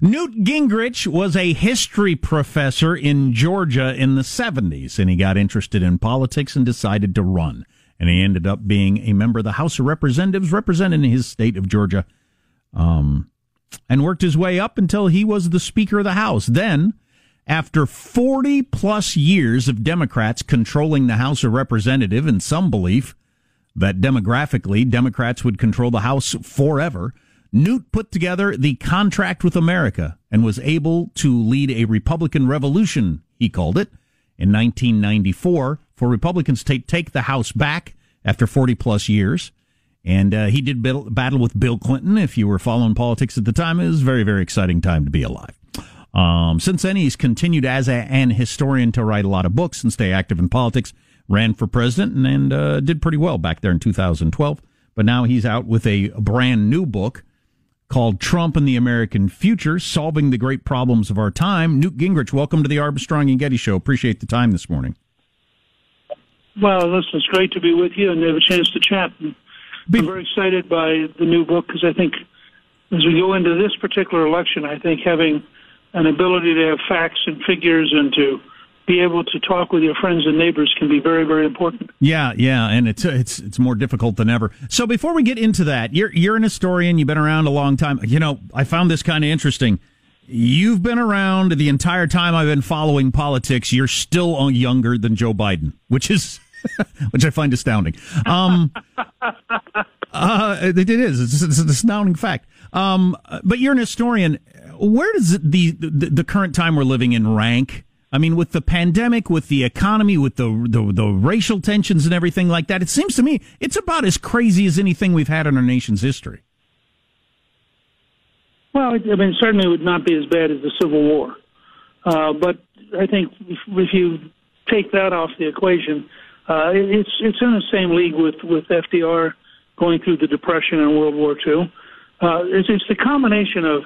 Newt Gingrich was a history professor in Georgia in the 70s, and he got interested in politics and decided to run. And he ended up being a member of the House of Representatives representing his state of Georgia, um, and worked his way up until he was the Speaker of the House. Then, after 40 plus years of Democrats controlling the House of Representatives and some belief that demographically Democrats would control the House forever, Newt put together the Contract with America and was able to lead a Republican revolution, he called it, in 1994 for Republicans to take the House back after 40 plus years. And uh, he did battle with Bill Clinton. If you were following politics at the time, it was a very, very exciting time to be alive. Um, since then, he's continued as a, an historian to write a lot of books and stay active in politics. Ran for president and, and uh, did pretty well back there in 2012. But now he's out with a brand new book called Trump and the American Future, Solving the Great Problems of Our Time. Newt Gingrich, welcome to the Armstrong and Getty Show. Appreciate the time this morning. Well, listen, it's great to be with you and have a chance to chat. I'm very excited by the new book because I think as we go into this particular election, I think having an ability to have facts and figures and to be able to talk with your friends and neighbors can be very, very important. Yeah, yeah, and it's it's it's more difficult than ever. So before we get into that, you're you're an historian. You've been around a long time. You know, I found this kind of interesting. You've been around the entire time I've been following politics. You're still younger than Joe Biden, which is which I find astounding. Um, uh, it is. It's, it's an astounding fact. Um, but you're an historian. Where does the, the the current time we're living in rank? I mean, with the pandemic, with the economy, with the, the, the racial tensions and everything like that, it seems to me it's about as crazy as anything we've had in our nation's history. Well, I mean, certainly it would not be as bad as the Civil War, uh, but I think if, if you take that off the equation, uh, it's it's in the same league with with FDR going through the Depression and World War II. Uh, it's, it's the combination of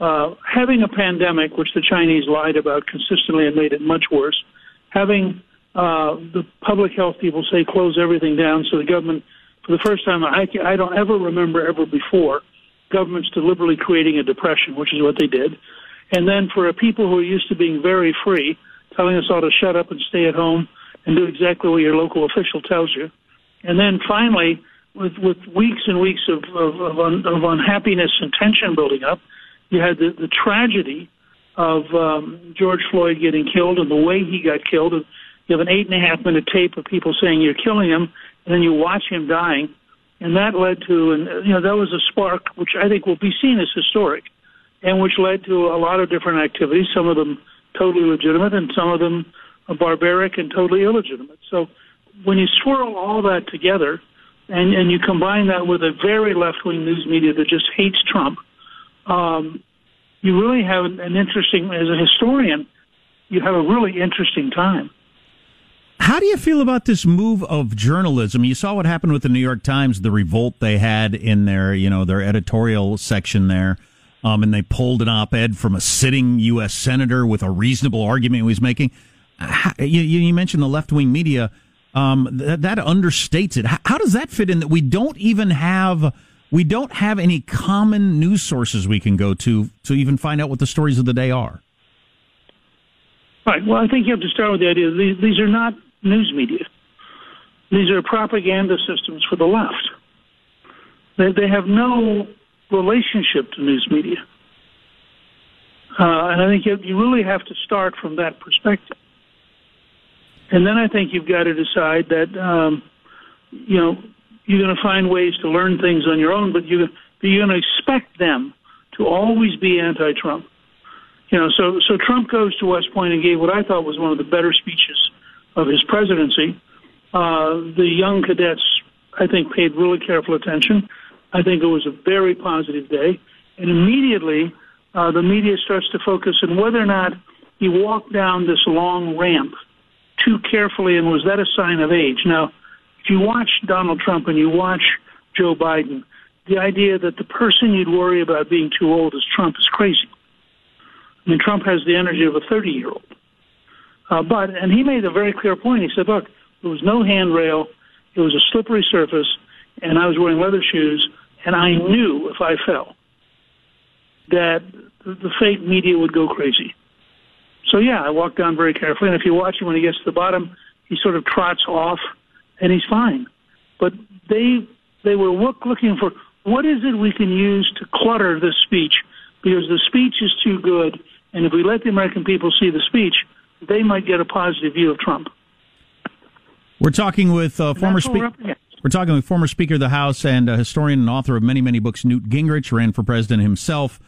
uh, having a pandemic, which the Chinese lied about consistently and made it much worse, having uh, the public health people say close everything down, so the government, for the first time, I, I don't ever remember ever before, governments deliberately creating a depression, which is what they did. And then for a people who are used to being very free, telling us all to shut up and stay at home and do exactly what your local official tells you. And then finally, with, with weeks and weeks of, of, of, un, of unhappiness and tension building up, you had the, the tragedy of um, George Floyd getting killed and the way he got killed. You have an eight and a half minute tape of people saying you're killing him, and then you watch him dying, and that led to, and you know, that was a spark which I think will be seen as historic. and which led to a lot of different activities, some of them totally legitimate and some of them barbaric and totally illegitimate. So when you swirl all that together and, and you combine that with a very left wing news media that just hates Trump, um, you really have an interesting, as a historian, you have a really interesting time. How do you feel about this move of journalism? You saw what happened with the New York Times, the revolt they had in their, you know, their editorial section there. Um, and they pulled an op-ed from a sitting U.S. senator with a reasonable argument he was making. How, you, you, mentioned the left-wing media. Um, that, that understates it. How, how does that fit in that we don't even have we don't have any common news sources we can go to to even find out what the stories of the day are? Right. Well, I think you have to start with the idea these, these are not news media. These are propaganda systems for the left. They, they have no relationship to news media. Uh, and I think you, you really have to start from that perspective. And then I think you've got to decide that, um, you know, you're going to find ways to learn things on your own, but you, you're going to expect them to always be anti-Trump. You know, so so Trump goes to West Point and gave what I thought was one of the better speeches of his presidency. Uh, the young cadets, I think, paid really careful attention. I think it was a very positive day. And immediately, uh, the media starts to focus on whether or not he walked down this long ramp too carefully and was that a sign of age. Now, if you watch Donald Trump and you watch Joe Biden, the idea that the person you'd worry about being too old is Trump is crazy. I mean, Trump has the energy of a 30 year old. Uh, but, and he made a very clear point. He said, look, there was no handrail, it was a slippery surface, and I was wearing leather shoes, and I knew if I fell that the fake media would go crazy. So yeah, I walked down very carefully, and if you watch him when he gets to the bottom, he sort of trots off, and he's fine. But they they were look, looking for what is it we can use to clutter this speech because the speech is too good, and if we let the American people see the speech, they might get a positive view of Trump. We're talking with uh, former speaker. We're talking with former Speaker of the House and a historian and author of many, many books, Newt Gingrich, ran for president himself.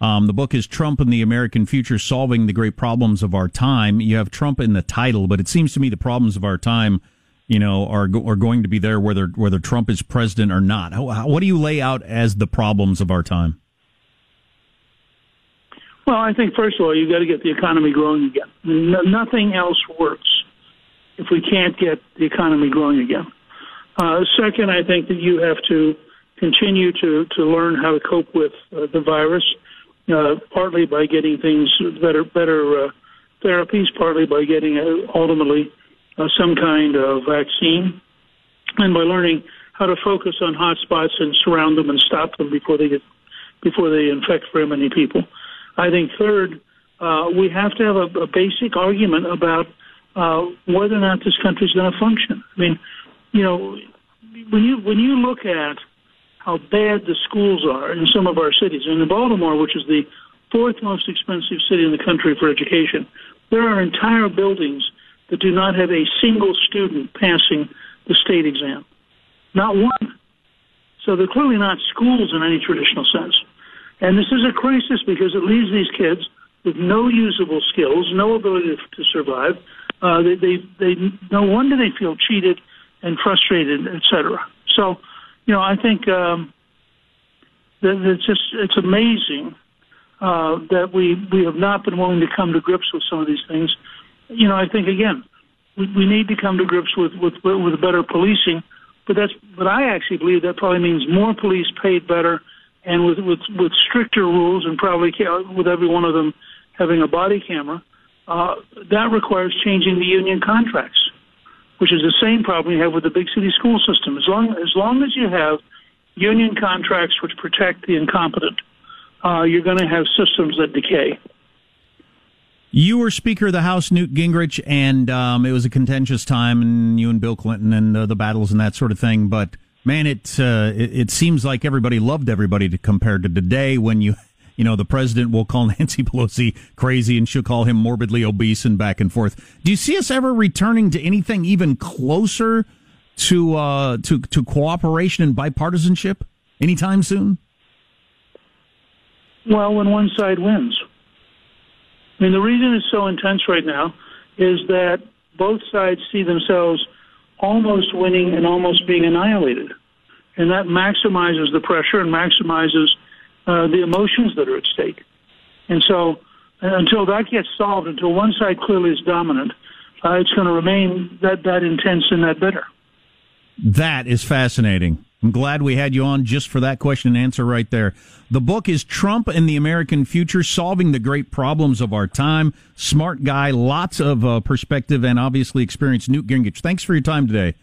Um, the book is Trump and the American Future Solving the Great Problems of Our Time. You have Trump in the title, but it seems to me the problems of our time, you know, are, are going to be there whether, whether Trump is president or not. How, how, what do you lay out as the problems of our time? Well, I think, first of all, you've got to get the economy growing again. No, nothing else works if we can't get the economy growing again. Uh, second, I think that you have to continue to, to learn how to cope with uh, the virus, uh, partly by getting things better, better uh, therapies, partly by getting uh, ultimately uh, some kind of vaccine, and by learning how to focus on hotspots and surround them and stop them before they get before they infect very many people. I think third, uh, we have to have a, a basic argument about uh, whether or not this country is going to function. I mean, you know, when you when you look at how bad the schools are in some of our cities, and in Baltimore, which is the fourth most expensive city in the country for education, there are entire buildings that do not have a single student passing the state exam, not one. So they're clearly not schools in any traditional sense. And this is a crisis because it leaves these kids with no usable skills, no ability to survive. Uh, they, they, they, no wonder they feel cheated and frustrated, etc. So, you know, I think um, that it's just it's amazing uh, that we we have not been willing to come to grips with some of these things. You know, I think again, we, we need to come to grips with with with better policing. But that's but I actually believe that probably means more police paid better and with with with stricter rules and probably with every one of them having a body camera. Uh, that requires changing the union contracts which is the same problem you have with the big city school system. As long as long as you have union contracts which protect the incompetent, uh, you're going to have systems that decay. You were Speaker of the House, Newt Gingrich, and um, it was a contentious time, and you and Bill Clinton and uh, the battles and that sort of thing. But man, it, uh, it, it seems like everybody loved everybody to compare to today when you you know, the president will call Nancy Pelosi crazy and she'll call him morbidly obese and back and forth. Do you see us ever returning to anything even closer to uh, to to cooperation and bipartisanship anytime soon? Well, when one side wins. Mean, the reason it's so intense right now is that both sides see themselves almost winning and almost being annihilated. And that maximizes the pressure and maximizes uh, the emotions that are at stake. And so, until that gets solved, until one side clearly is dominant, uh, it's going to remain that, that intense and that bitter. That is fascinating. I'm glad we had you on just for that question and answer right there. The book is Trump and the American Future Solving the Great Problems of Our Time. Smart guy, lots of uh, perspective, and obviously experience. Newt Gingrich, thanks for your time today.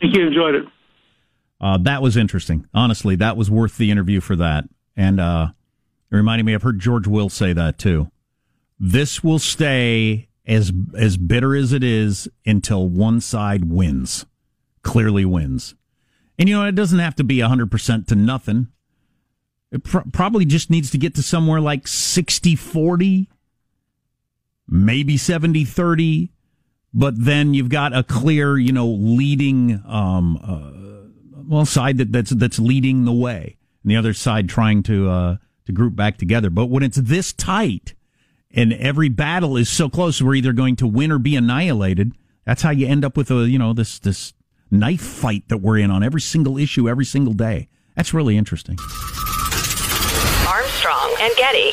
Thank you. Enjoyed it. Uh, that was interesting. Honestly, that was worth the interview for that. And uh, it reminded me, I've heard George Will say that too. This will stay as as bitter as it is until one side wins, clearly wins. And you know, it doesn't have to be 100% to nothing. It pr- probably just needs to get to somewhere like 60 40, maybe 70 30. But then you've got a clear, you know, leading, um, uh, well, side that, that's, that's leading the way and the other side trying to, uh, to group back together. But when it's this tight and every battle is so close, we're either going to win or be annihilated. That's how you end up with a, you know, this, this knife fight that we're in on every single issue every single day. That's really interesting. Armstrong and Getty.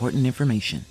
important information.